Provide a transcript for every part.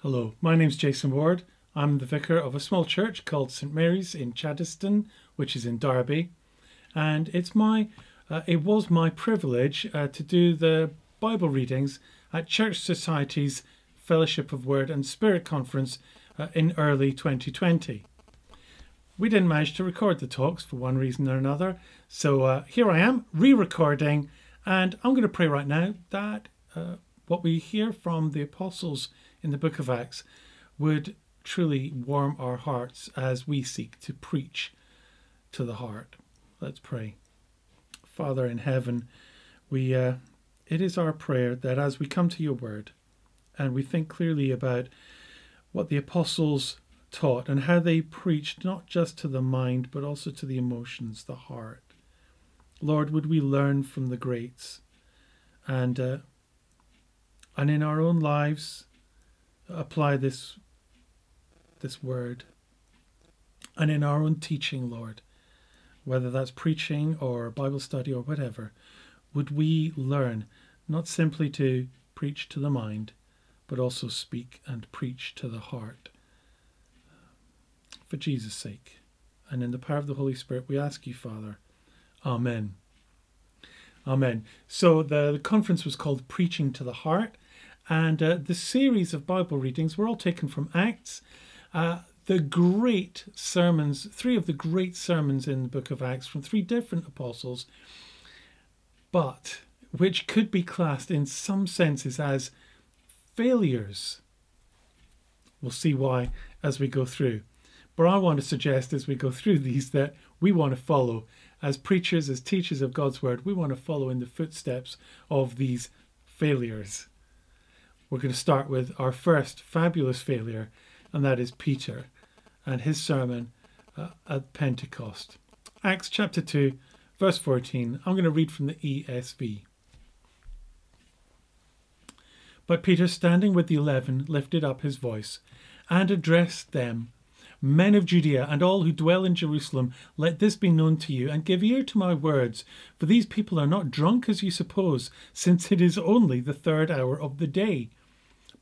Hello, my name's Jason Ward. I'm the vicar of a small church called St Mary's in Chaddesden, which is in Derby, and it's my uh, it was my privilege uh, to do the Bible readings at Church Society's Fellowship of Word and Spirit conference uh, in early 2020. We didn't manage to record the talks for one reason or another, so uh, here I am re-recording, and I'm going to pray right now that uh, what we hear from the apostles in the book of Acts would truly warm our hearts as we seek to preach to the heart. Let's pray. Father in heaven, we uh, it is our prayer that as we come to your word and we think clearly about what the apostles taught and how they preached not just to the mind but also to the emotions, the heart. Lord, would we learn from the greats and uh, and in our own lives apply this this word and in our own teaching, Lord, whether that's preaching or Bible study or whatever, would we learn not simply to preach to the mind, but also speak and preach to the heart. For Jesus' sake, and in the power of the Holy Spirit, we ask you, Father. Amen. Amen. So the, the conference was called Preaching to the Heart, and uh, the series of Bible readings were all taken from Acts. Uh, the great sermons, three of the great sermons in the book of Acts from three different apostles, but which could be classed in some senses as failures. We'll see why as we go through. But I want to suggest as we go through these that we want to follow, as preachers, as teachers of God's word, we want to follow in the footsteps of these failures. We're going to start with our first fabulous failure, and that is Peter and his sermon uh, at Pentecost. Acts chapter 2, verse 14. I'm going to read from the ESV. But Peter, standing with the eleven, lifted up his voice and addressed them Men of Judea and all who dwell in Jerusalem, let this be known to you, and give ear to my words. For these people are not drunk as you suppose, since it is only the third hour of the day.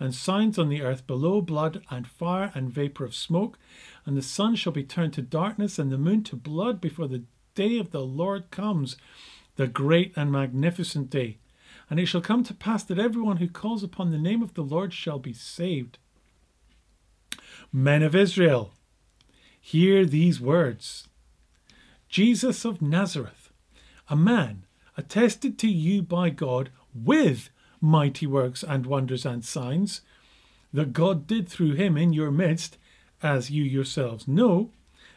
and signs on the earth below blood and fire and vapour of smoke. And the sun shall be turned to darkness, and the moon to blood before the day of the Lord comes, the great and magnificent day. And it shall come to pass that everyone who calls upon the name of the Lord shall be saved. Men of Israel, hear these words Jesus of Nazareth, a man attested to you by God with mighty works and wonders and signs that God did through him in your midst, as you yourselves know,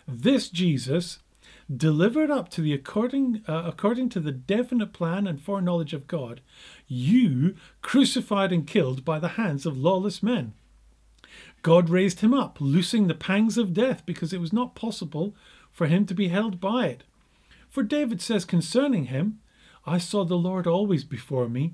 this Jesus, delivered up to the according uh, according to the definite plan and foreknowledge of God, you crucified and killed by the hands of lawless men. God raised him up, loosing the pangs of death, because it was not possible for him to be held by it. For David says concerning him, I saw the Lord always before me,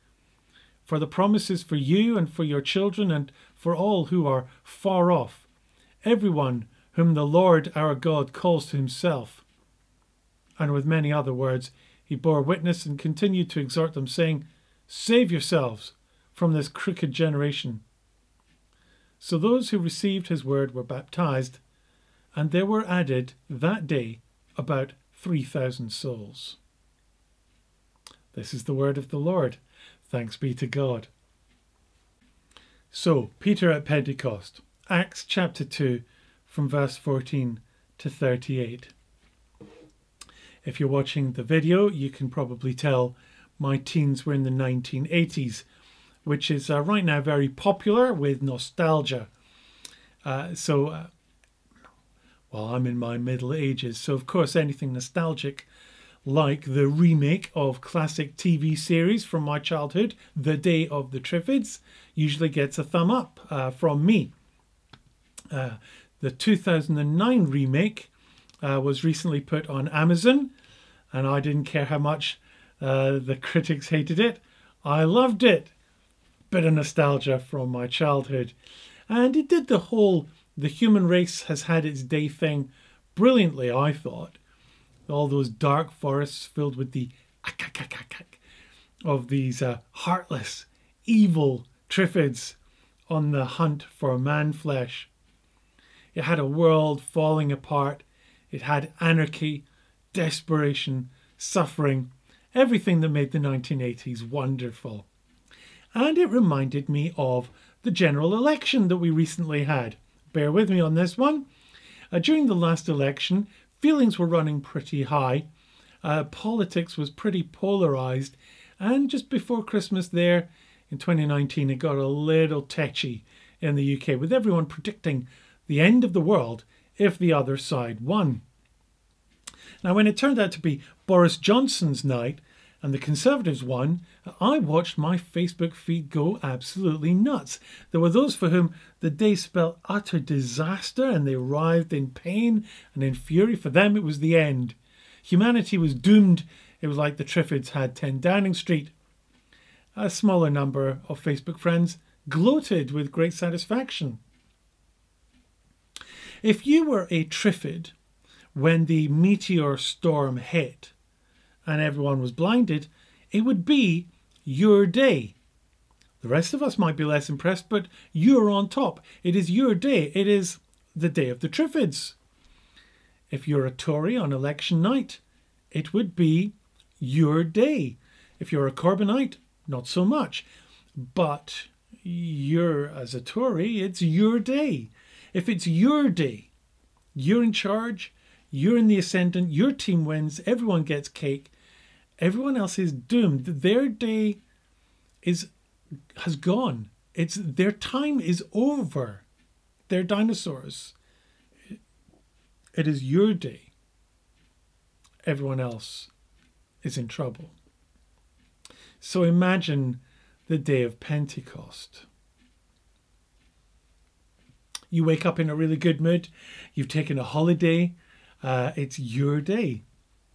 For the promise is for you and for your children and for all who are far off, everyone whom the Lord our God calls to himself. And with many other words, he bore witness and continued to exhort them, saying, Save yourselves from this crooked generation. So those who received his word were baptized, and there were added that day about 3,000 souls. This is the word of the Lord. Thanks be to God. So, Peter at Pentecost, Acts chapter 2, from verse 14 to 38. If you're watching the video, you can probably tell my teens were in the 1980s, which is uh, right now very popular with nostalgia. Uh, so, uh, well, I'm in my middle ages, so of course, anything nostalgic, like the remake of classic TV series from my childhood, The Day of the Triffids, usually gets a thumb up uh, from me. Uh, the 2009 remake uh, was recently put on Amazon, and I didn't care how much uh, the critics hated it. I loved it. Bit of nostalgia from my childhood. And it did the whole the human race has had its day thing brilliantly, I thought. All those dark forests filled with the of these uh, heartless, evil triffids on the hunt for man flesh. It had a world falling apart. It had anarchy, desperation, suffering, everything that made the 1980s wonderful. And it reminded me of the general election that we recently had. Bear with me on this one. Uh, during the last election, feelings were running pretty high. Uh, politics was pretty polarized. And just before Christmas, there in 2019, it got a little tetchy in the UK, with everyone predicting the end of the world if the other side won. Now, when it turned out to be Boris Johnson's night and the Conservatives won, I watched my Facebook feed go absolutely nuts. There were those for whom the day spelled utter disaster and they writhed in pain and in fury. For them, it was the end. Humanity was doomed. It was like the Triffids had 10 Downing Street. A smaller number of Facebook friends gloated with great satisfaction. If you were a Triffid when the meteor storm hit and everyone was blinded, it would be your day. The rest of us might be less impressed, but you're on top. It is your day. It is the day of the Triffids. If you're a Tory on election night, it would be your day. If you're a Corbynite, not so much. But you're, as a Tory, it's your day. If it's your day, you're in charge, you're in the ascendant, your team wins, everyone gets cake, everyone else is doomed. Their day is has gone. It's their time is over. They're dinosaurs. It is your day. Everyone else is in trouble. So imagine the day of Pentecost. You wake up in a really good mood. You've taken a holiday. Uh, it's your day.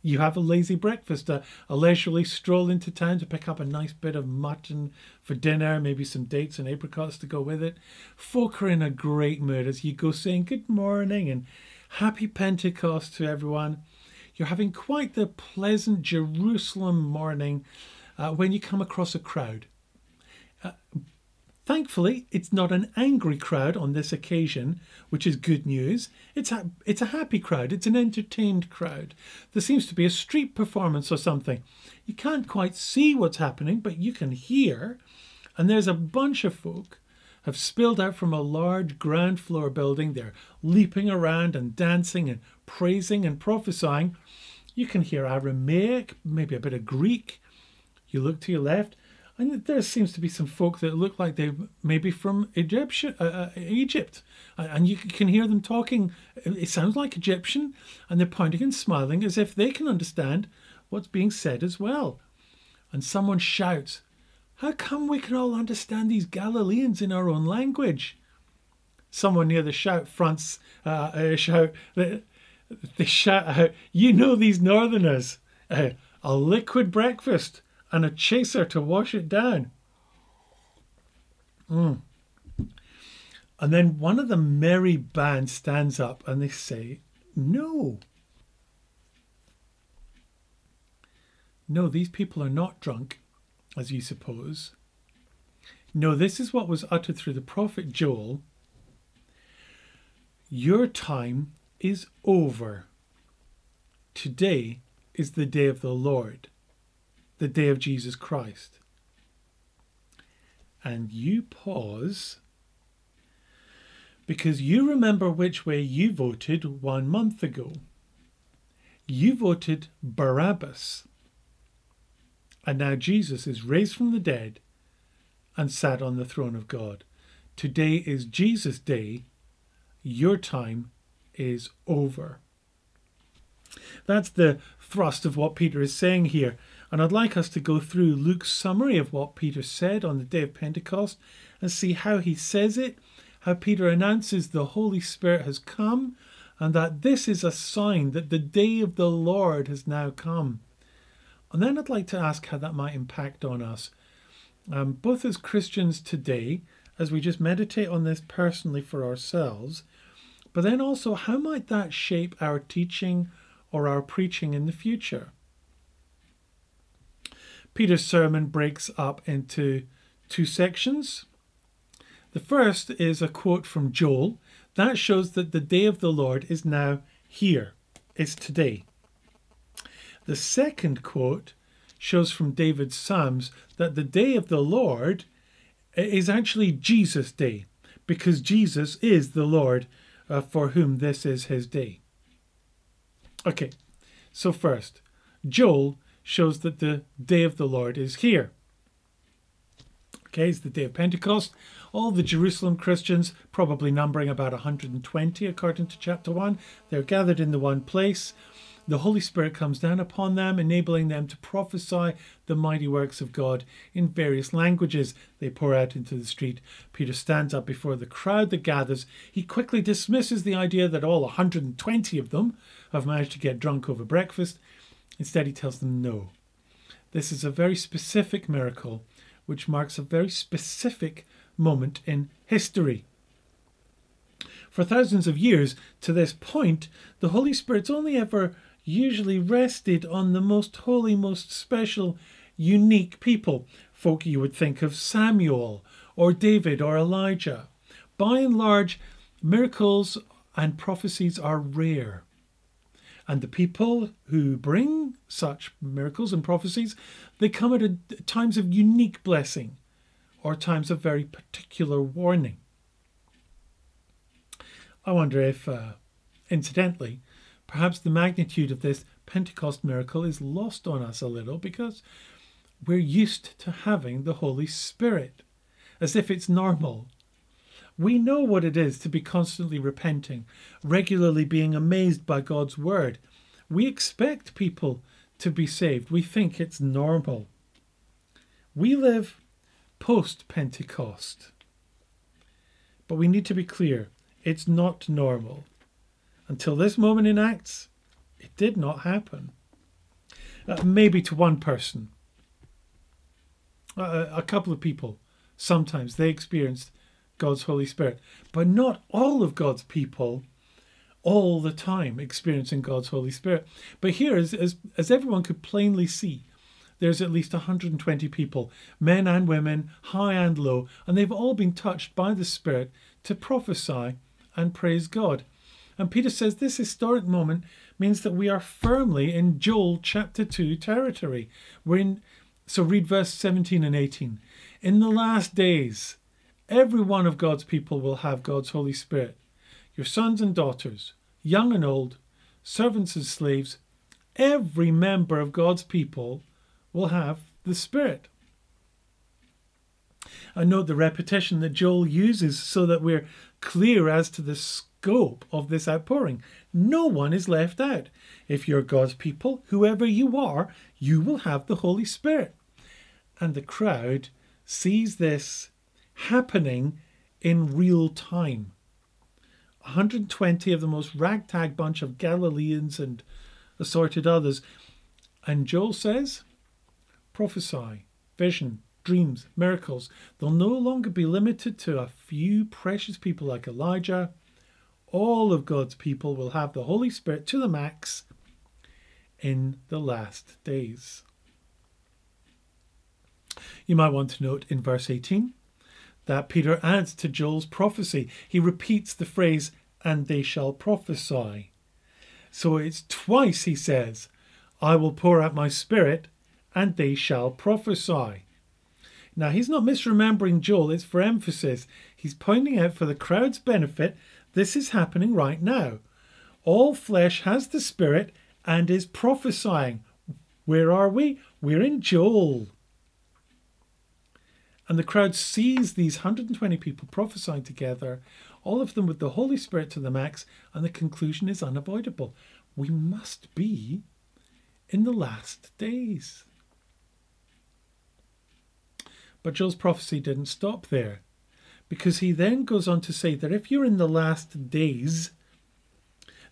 You have a lazy breakfast, a, a, leisurely stroll into town to pick up a nice bit of mutton for dinner, maybe some dates and apricots to go with it. Folk are in a great mood as you go saying good morning and happy Pentecost to everyone. You're having quite the pleasant Jerusalem morning uh, when you come across a crowd. Uh, Thankfully, it's not an angry crowd on this occasion, which is good news. It's a, it's a happy crowd, it's an entertained crowd. There seems to be a street performance or something. You can't quite see what's happening, but you can hear. And there's a bunch of folk have spilled out from a large ground floor building. They're leaping around and dancing and praising and prophesying. You can hear Aramaic, maybe a bit of Greek. You look to your left, and there seems to be some folk that look like they may be from Egyptian, uh, uh, Egypt, and you can hear them talking. It sounds like Egyptian, and they're pointing and smiling as if they can understand what's being said as well. And someone shouts, "How come we can all understand these Galileans in our own language?" Someone near the shout fronts uh, uh, shout. They, they shout out, "You know these Northerners." Uh, a liquid breakfast and a chaser to wash it down. Mm. And then one of the merry band stands up and they say, No. No, these people are not drunk, as you suppose. No, this is what was uttered through the prophet Joel. Your time is over. Today is the day of the Lord the day of Jesus Christ. And you pause because you remember which way you voted one month ago. You voted Barabbas. And now Jesus is raised from the dead and sat on the throne of God. Today is Jesus' day. Your time is over. That's the thrust of what Peter is saying here. And I'd like us to go through Luke's summary of what Peter said on the day of Pentecost and see how he says it, how Peter announces the Holy Spirit has come, and that this is a sign that the day of the Lord has now come. And then I'd like to ask how that might impact on us, um, both as Christians today, as we just meditate on this personally for ourselves, but then also how might that shape our teaching or our preaching in the future? Peter's sermon breaks up into two sections. The first is a quote from Joel. That shows that the day of the Lord is now here, it's today. The second quote shows from David's Psalms that the day of the Lord is actually Jesus' day, because Jesus is the Lord uh, for whom this is his day. Okay, so first, Joel shows that the day of the Lord is here. Okay, it's the day of Pentecost. All the Jerusalem Christians, probably numbering about 120 according to chapter 1, they're gathered in the one place. The Holy Spirit comes down upon them, enabling them to prophesy the mighty works of God in various languages. They pour out into the street. Peter stands up before the crowd that gathers. He quickly dismisses the idea that all 120 of them have managed to get drunk over breakfast. Instead, he tells them no. This is a very specific miracle which marks a very specific moment in history. For thousands of years to this point, the Holy Spirit's only ever usually rested on the most holy, most special, unique people. Folk you would think of Samuel or David or Elijah. By and large, miracles and prophecies are rare. And the people who bring such miracles and prophecies, they come at times of unique blessing or times of very particular warning. I wonder if, uh, incidentally, perhaps the magnitude of this Pentecost miracle is lost on us a little because we're used to having the Holy Spirit as if it's normal we know what it is to be constantly repenting, regularly being amazed by God's word. We expect people to be saved. We think it's normal. We live post Pentecost. But we need to be clear it's not normal. Until this moment in Acts, it did not happen. Uh, maybe to one person, uh, a couple of people, sometimes they experienced God's Holy Spirit. But not all of God's people all the time experiencing God's Holy Spirit. But here, as, as, as everyone could plainly see, there's at least 120 people, men and women, high and low, and they've all been touched by the Spirit to prophesy and praise God. And Peter says this historic moment means that we are firmly in Joel chapter 2 territory. We're in, so read verse 17 and 18. In the last days, Every one of God's people will have God's Holy Spirit. Your sons and daughters, young and old, servants and slaves, every member of God's people will have the Spirit. I note the repetition that Joel uses so that we're clear as to the scope of this outpouring. No one is left out. If you're God's people, whoever you are, you will have the Holy Spirit. And the crowd sees this happening in real time. 120 of the most ragtag bunch of Galileans and assorted others. And Joel says, prophesy, vision, dreams, miracles. They'll no longer be limited to a few precious people like Elijah. All of God's people will have the Holy Spirit to the max in the last days. You might want to note in verse 18 that Peter adds to Joel's prophecy. He repeats the phrase, and they shall prophesy. So it's twice he says, I will pour out my spirit, and they shall prophesy. Now, he's not misremembering Joel, it's for emphasis. He's pointing out for the crowd's benefit, this is happening right now. All flesh has the Spirit and is prophesying. Where are we? We're in Joel. And the crowd sees these 120 people prophesying together, all of them with the Holy Spirit to the max, and the conclusion is unavoidable. We must be in the last days. But Joel's prophecy didn't stop there, because he then goes on to say that if you're in the last days,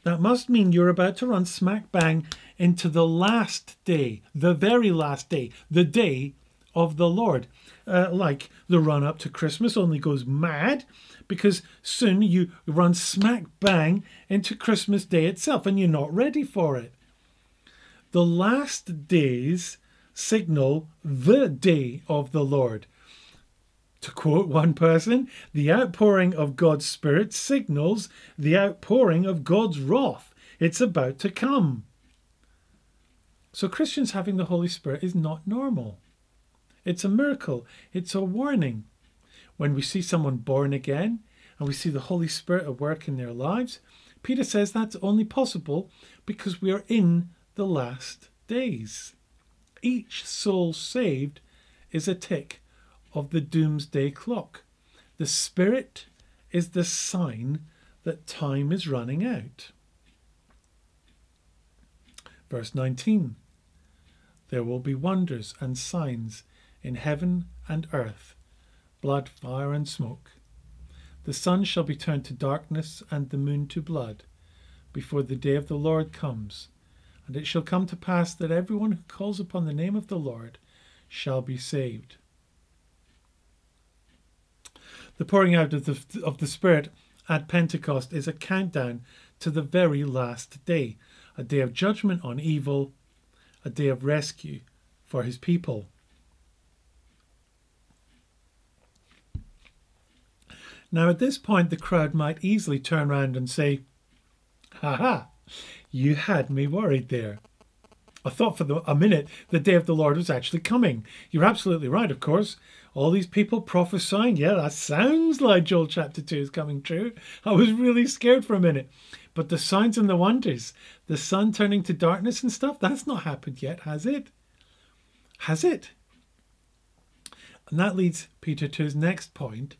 that must mean you're about to run smack bang into the last day, the very last day, the day of the Lord. Uh, like the run up to Christmas only goes mad because soon you run smack bang into Christmas Day itself and you're not ready for it. The last days signal the day of the Lord. To quote one person, the outpouring of God's Spirit signals the outpouring of God's wrath. It's about to come. So, Christians having the Holy Spirit is not normal. It's a miracle, it's a warning. When we see someone born again and we see the Holy Spirit at work in their lives, Peter says that's only possible because we are in the last days. Each soul saved is a tick of the doomsday clock. The Spirit is the sign that time is running out. Verse 19 There will be wonders and signs in heaven and earth, blood, fire, and smoke. The sun shall be turned to darkness and the moon to blood before the day of the Lord comes. And it shall come to pass that everyone who calls upon the name of the Lord shall be saved. The pouring out of the, of the Spirit at Pentecost is a countdown to the very last day, a day of judgment on evil, a day of rescue for his people. Now, at this point, the crowd might easily turn round and say, Ha ha, you had me worried there. I thought for the, a minute the day of the Lord was actually coming. You're absolutely right, of course. All these people prophesying, yeah, that sounds like Joel chapter 2 is coming true. I was really scared for a minute. But the signs and the wonders, the sun turning to darkness and stuff, that's not happened yet, has it? Has it? And that leads Peter to his next point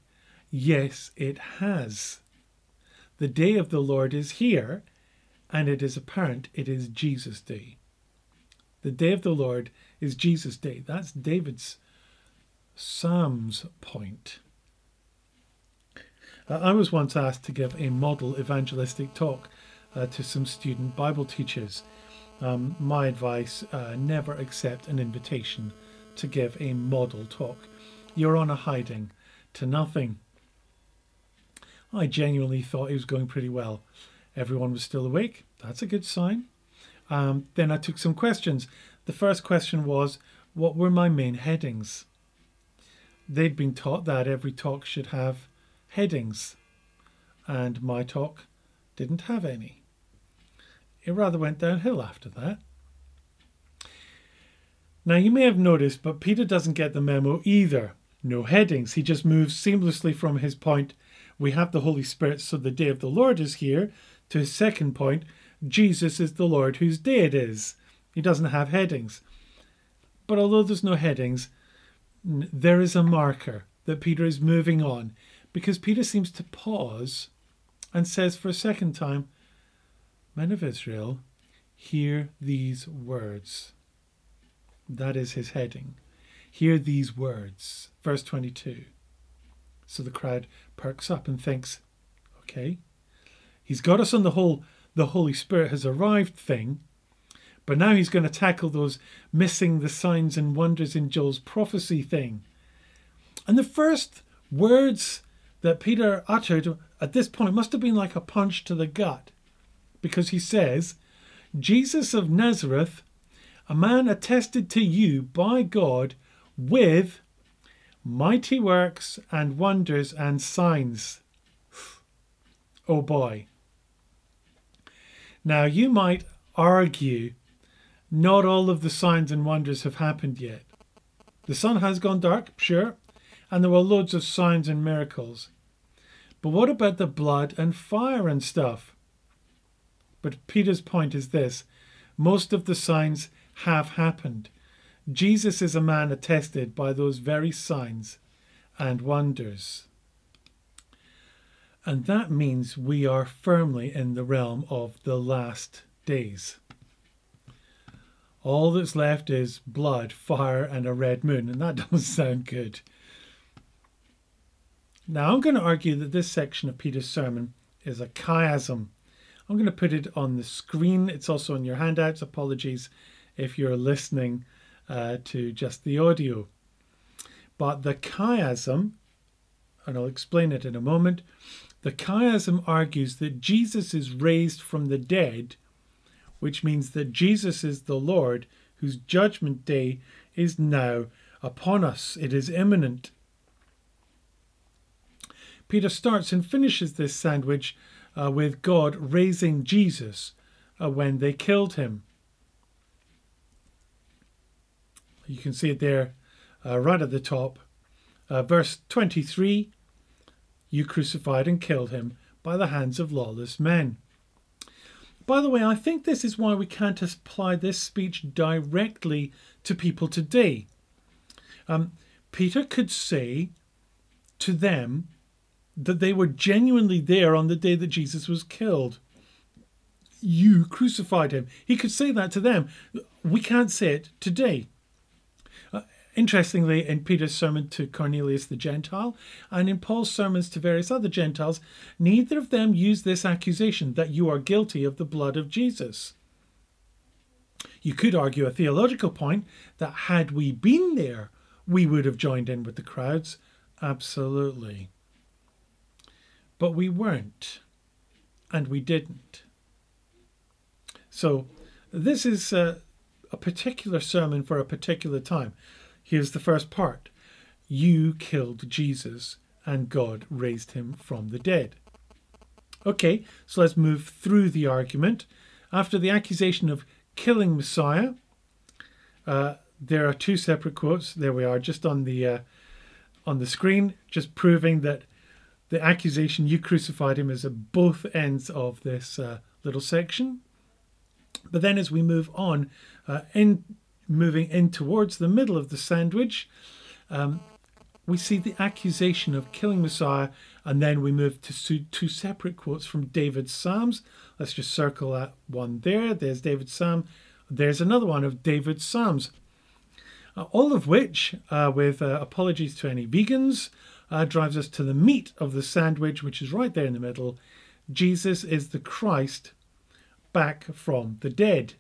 Yes, it has. The day of the Lord is here, and it is apparent it is Jesus' day. The day of the Lord is Jesus' day. That's David's Psalms point. Uh, I was once asked to give a model evangelistic talk uh, to some student Bible teachers. Um, my advice uh, never accept an invitation to give a model talk. You're on a hiding to nothing. I genuinely thought it was going pretty well. Everyone was still awake. That's a good sign. Um, then I took some questions. The first question was, What were my main headings? They'd been taught that every talk should have headings, and my talk didn't have any. It rather went downhill after that. Now, you may have noticed, but Peter doesn't get the memo either no headings. He just moves seamlessly from his point, we have the Holy Spirit, so the day of the Lord is here, to his second point, Jesus is the Lord whose day it is. He doesn't have headings. But although there's no headings, there is a marker that Peter is moving on because Peter seems to pause and says for a second time, Men of Israel, hear these words. That is his heading. Hear these words. Verse 22. So the crowd perks up and thinks, okay, he's got us on the whole the Holy Spirit has arrived thing, but now he's going to tackle those missing the signs and wonders in Joel's prophecy thing. And the first words that Peter uttered at this point must have been like a punch to the gut, because he says, Jesus of Nazareth, a man attested to you by God with mighty works and wonders and signs. Oh boy. Now you might argue not all of the signs and wonders have happened yet. The sun has gone dark, sure, and there were loads of signs and miracles. But what about the blood and fire and stuff? But Peter's point is this most of the signs have happened. Jesus is a man attested by those very signs and wonders. And that means we are firmly in the realm of the last days. All that's left is blood, fire, and a red moon, and that doesn't sound good. Now, I'm going to argue that this section of Peter's sermon is a chiasm. I'm going to put it on the screen. It's also in your handouts. Apologies if you're listening uh, to just the audio. But the chiasm, and I'll explain it in a moment, the chiasm argues that Jesus is raised from the dead, which means that Jesus is the Lord whose judgment day is now upon us. It is imminent. Peter starts and finishes this sandwich uh, with God raising Jesus uh, when they killed him. You can see it there uh, right at the top. Uh, verse 23 You crucified and killed him by the hands of lawless men. By the way, I think this is why we can't apply this speech directly to people today. Um, Peter could say to them that they were genuinely there on the day that Jesus was killed. You crucified him. He could say that to them. We can't say it today. Interestingly, in Peter's sermon to Cornelius the Gentile and in Paul's sermons to various other Gentiles, neither of them use this accusation that you are guilty of the blood of Jesus. You could argue a theological point that had we been there, we would have joined in with the crowds. Absolutely. But we weren't, and we didn't. So, this is a, a particular sermon for a particular time. Here's the first part You killed Jesus, and God raised him from the dead. Okay, so let's move through the argument. After the accusation of killing Messiah, uh, there are two separate quotes. There we are, just on the uh, on the screen, just proving that the accusation you crucified him is at both ends of this uh, little section. But then, as we move on, uh, in moving in towards the middle of the sandwich, um, we see the accusation of killing Messiah, and then we move to two separate quotes from David's Psalms. Let's just circle that one there. There's David's Psalm. There's another one of David's Psalms. Uh, all of which, uh, with uh, apologies to any vegans, uh, drives us to the meat of the sandwich, which is right there in the middle. Jesus is the Christ back from the dead.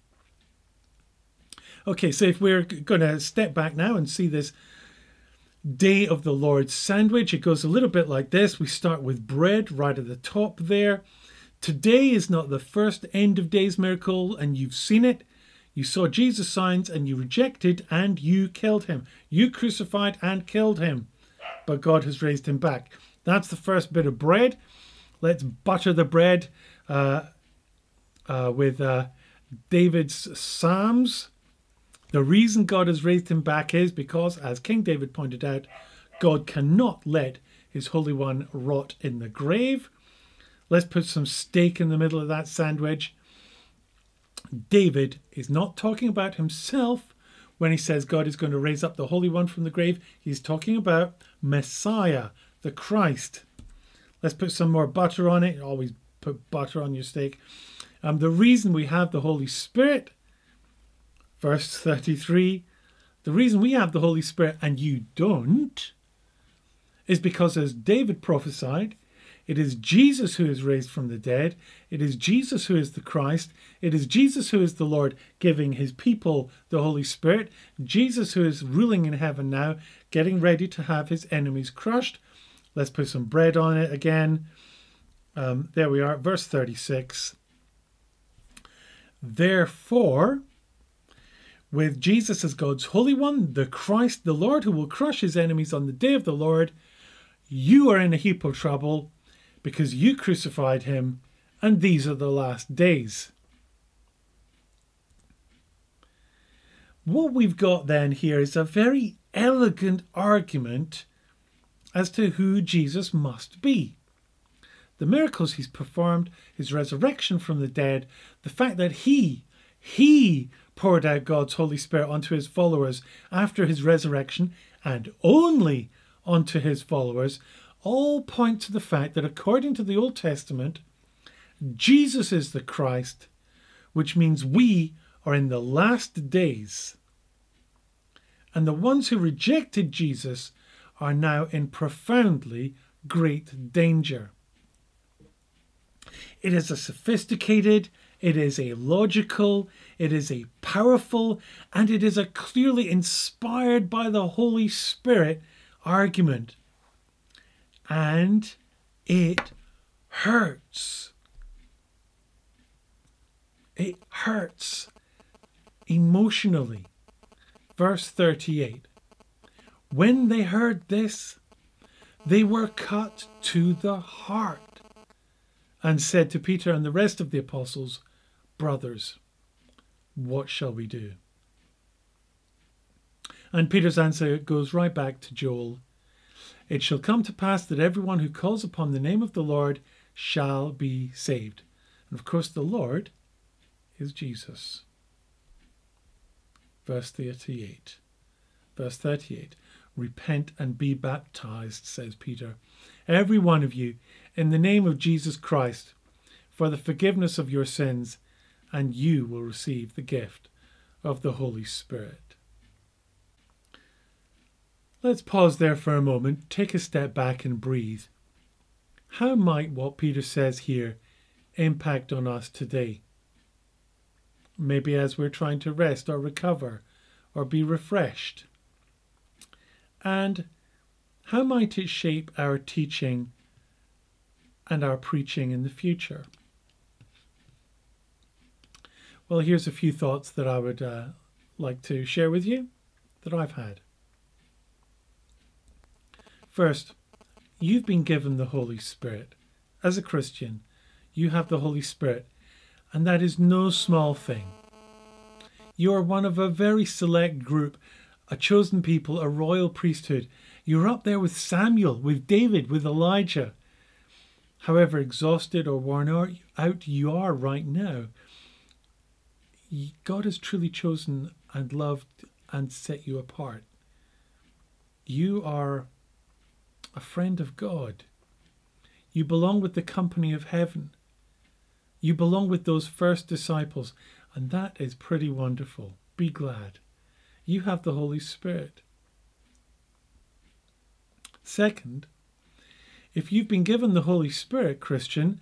Okay, so if we're going to step back now and see this day of the Lord sandwich, it goes a little bit like this. We start with bread right at the top there. Today is not the first end of days miracle, and you've seen it. You saw Jesus' signs and you rejected and you killed him. You crucified and killed him. But God has raised him back. That's the first bit of bread. Let's butter the bread uh, uh, with uh, David's Psalms. The reason God has raised him back is because, as King David pointed out, God cannot let his Holy One rot in the grave. Let's put some steak in the middle of that sandwich. David is not talking about himself when he says God is going to raise up the Holy One from the grave. He's talking about Messiah, the Christ. Let's put some more butter on it. Always put butter on your steak. Um, the reason we have the Holy Spirit, verse 33, the reason we have the Holy Spirit and you don't is because, as David prophesied, it is Jesus who is raised from the dead. It is Jesus who is the Christ. It is Jesus who is the Lord giving his people the Holy Spirit. Jesus who is ruling in heaven now, getting ready to have his enemies crushed. Let's put some bread on it again. Um, there we are, verse 36. Therefore, with Jesus as God's Holy One, the Christ, the Lord, who will crush his enemies on the day of the Lord, you are in a heap of trouble because you crucified him, and these are the last days. What we've got then here is a very elegant argument as to who Jesus must be. The miracles he's performed, his resurrection from the dead, the fact that he, he poured out God's Holy Spirit onto his followers after his resurrection and only onto his followers all point to the fact that according to the Old Testament, Jesus is the Christ, which means we are in the last days. And the ones who rejected Jesus are now in profoundly great danger. It is a sophisticated, it is a logical, it is a powerful, and it is a clearly inspired by the Holy Spirit argument and it hurts. It hurts emotionally. Verse 38 When they heard this, they were cut to the heart and said to Peter and the rest of the apostles, Brothers, what shall we do? And Peter's answer goes right back to Joel it shall come to pass that everyone who calls upon the name of the Lord shall be saved. And of course, the Lord is Jesus. Verse 38. Verse 38. Repent and be baptized, says Peter, every one of you, in the name of Jesus Christ, for the forgiveness of your sins, and you will receive the gift of the Holy Spirit. Let's pause there for a moment, take a step back and breathe. How might what Peter says here impact on us today? Maybe as we're trying to rest or recover or be refreshed. And how might it shape our teaching and our preaching in the future? Well, here's a few thoughts that I would uh, like to share with you that I've had. First, you've been given the Holy Spirit. As a Christian, you have the Holy Spirit, and that is no small thing. You are one of a very select group, a chosen people, a royal priesthood. You're up there with Samuel, with David, with Elijah. However exhausted or worn out you are right now, God has truly chosen and loved and set you apart. You are a friend of God. You belong with the company of heaven. You belong with those first disciples, and that is pretty wonderful. Be glad. You have the Holy Spirit. Second, if you've been given the Holy Spirit, Christian,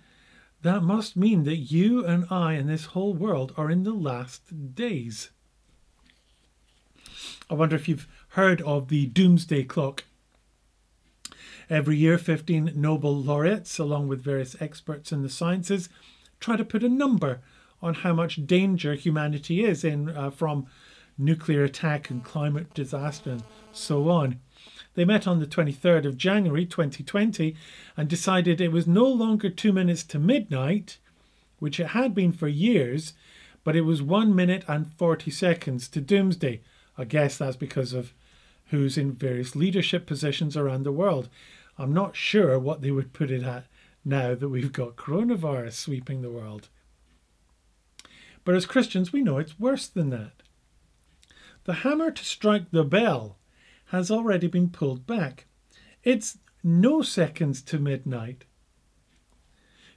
that must mean that you and I and this whole world are in the last days. I wonder if you've heard of the doomsday clock. Every year, 15 Nobel laureates, along with various experts in the sciences, try to put a number on how much danger humanity is in uh, from nuclear attack and climate disaster and so on. They met on the 23rd of January 2020 and decided it was no longer two minutes to midnight, which it had been for years, but it was one minute and 40 seconds to doomsday. I guess that's because of who's in various leadership positions around the world. I'm not sure what they would put it at now that we've got coronavirus sweeping the world. But as Christians, we know it's worse than that. The hammer to strike the bell has already been pulled back. It's no seconds to midnight.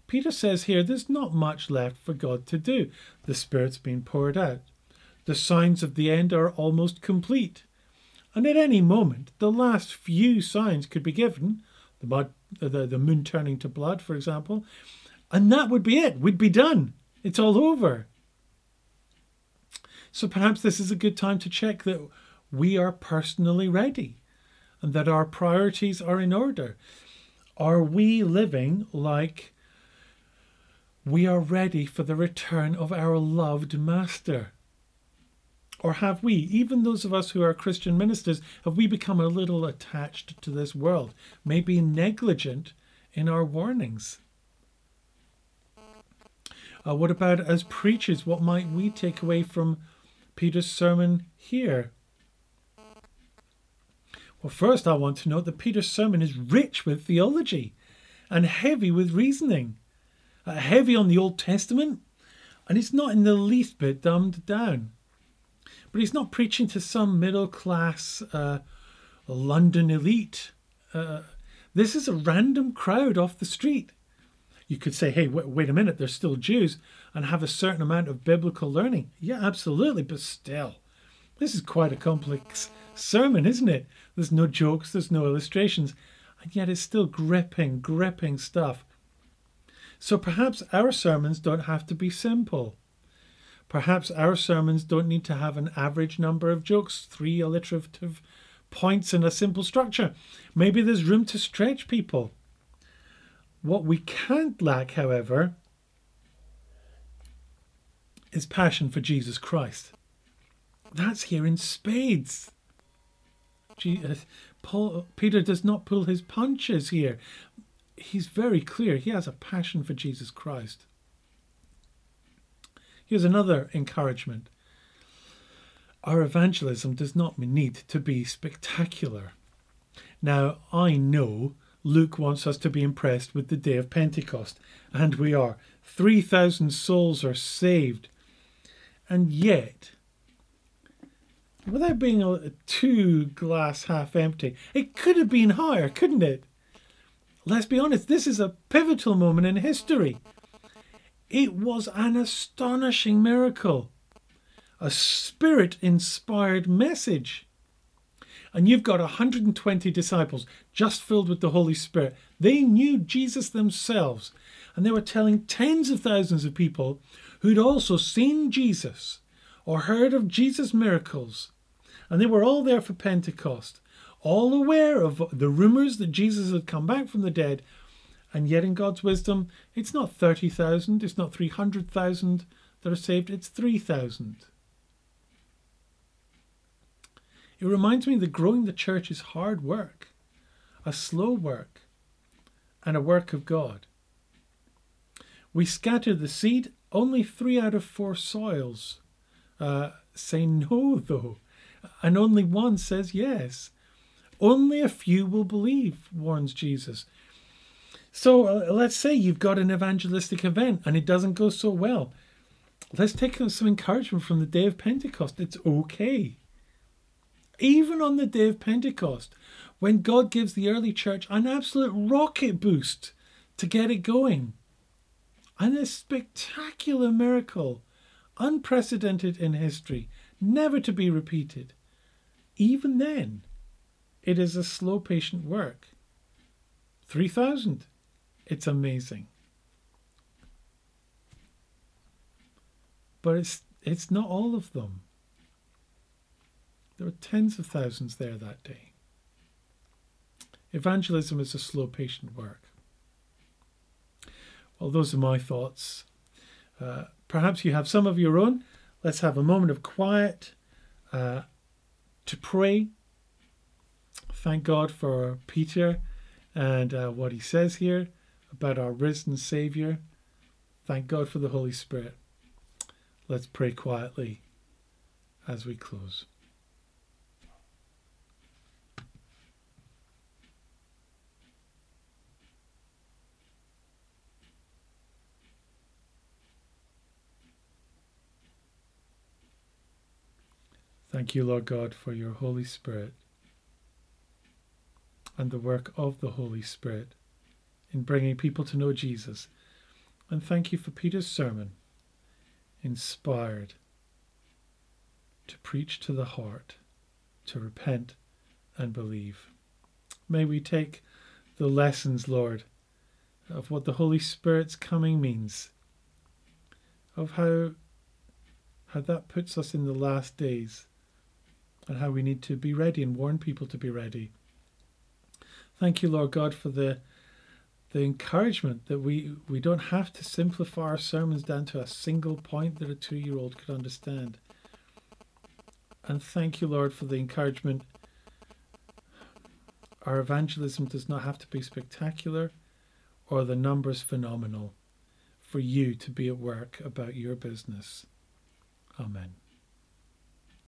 Peter says here there's not much left for God to do. The Spirit's been poured out. The signs of the end are almost complete. And at any moment, the last few signs could be given the, mud, the, the moon turning to blood, for example, and that would be it. We'd be done. It's all over. So perhaps this is a good time to check that we are personally ready and that our priorities are in order. Are we living like we are ready for the return of our loved Master? Or have we, even those of us who are Christian ministers, have we become a little attached to this world, maybe negligent in our warnings? Uh, what about as preachers? What might we take away from Peter's sermon here? Well, first, I want to note that Peter's sermon is rich with theology and heavy with reasoning, uh, heavy on the Old Testament, and it's not in the least bit dumbed down. But he's not preaching to some middle class uh, London elite. Uh, this is a random crowd off the street. You could say, hey, wait, wait a minute, they're still Jews and have a certain amount of biblical learning. Yeah, absolutely, but still, this is quite a complex sermon, isn't it? There's no jokes, there's no illustrations, and yet it's still gripping, gripping stuff. So perhaps our sermons don't have to be simple. Perhaps our sermons don't need to have an average number of jokes, three alliterative points in a simple structure. Maybe there's room to stretch people. What we can't lack, however, is passion for Jesus Christ. That's here in spades. Jesus, Paul, Peter does not pull his punches here. He's very clear. He has a passion for Jesus Christ. Here's another encouragement. Our evangelism does not need to be spectacular. Now, I know Luke wants us to be impressed with the day of Pentecost, and we are. 3,000 souls are saved. And yet, without being a, two glass half empty, it could have been higher, couldn't it? Let's be honest, this is a pivotal moment in history. It was an astonishing miracle, a spirit inspired message and you've got 120 disciples just filled with the Holy Spirit. They knew Jesus themselves, and they were telling tens of thousands of people who'd also seen Jesus or heard of Jesus' miracles. And they were all there for Pentecost, all aware of the rumors that Jesus had come back from the dead. And yet, in God's wisdom, it's not 30,000, it's not 300,000 that are saved, it's 3,000. It reminds me that growing the church is hard work, a slow work, and a work of God. We scatter the seed, only three out of four soils uh, say no, though, and only one says yes. Only a few will believe, warns Jesus. So uh, let's say you've got an evangelistic event and it doesn't go so well. Let's take some encouragement from the day of Pentecost. It's okay even on the day of Pentecost, when God gives the early church an absolute rocket boost to get it going. And a spectacular miracle, unprecedented in history, never to be repeated. Even then, it is a slow, patient work. 3,000. It's amazing. But it's, it's not all of them. There were tens of thousands there that day. Evangelism is a slow, patient work. Well, those are my thoughts. Uh, perhaps you have some of your own. Let's have a moment of quiet uh, to pray. Thank God for Peter and uh, what he says here about our risen Savior. Thank God for the Holy Spirit. Let's pray quietly as we close. Thank you, Lord God, for your Holy Spirit and the work of the Holy Spirit in bringing people to know Jesus. And thank you for Peter's sermon, inspired to preach to the heart, to repent and believe. May we take the lessons, Lord, of what the Holy Spirit's coming means, of how how that puts us in the last days, and how we need to be ready and warn people to be ready. Thank you, Lord God, for the the encouragement that we, we don't have to simplify our sermons down to a single point that a two year old could understand. And thank you, Lord, for the encouragement. Our evangelism does not have to be spectacular or the numbers phenomenal for you to be at work about your business. Amen.